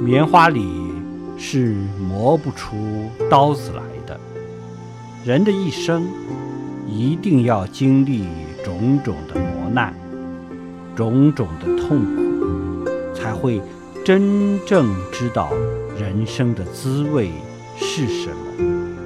棉花里是磨不出刀子来的人的一生一定要经历种种的磨难种种的痛苦才会真正知道人生的滋味是什么。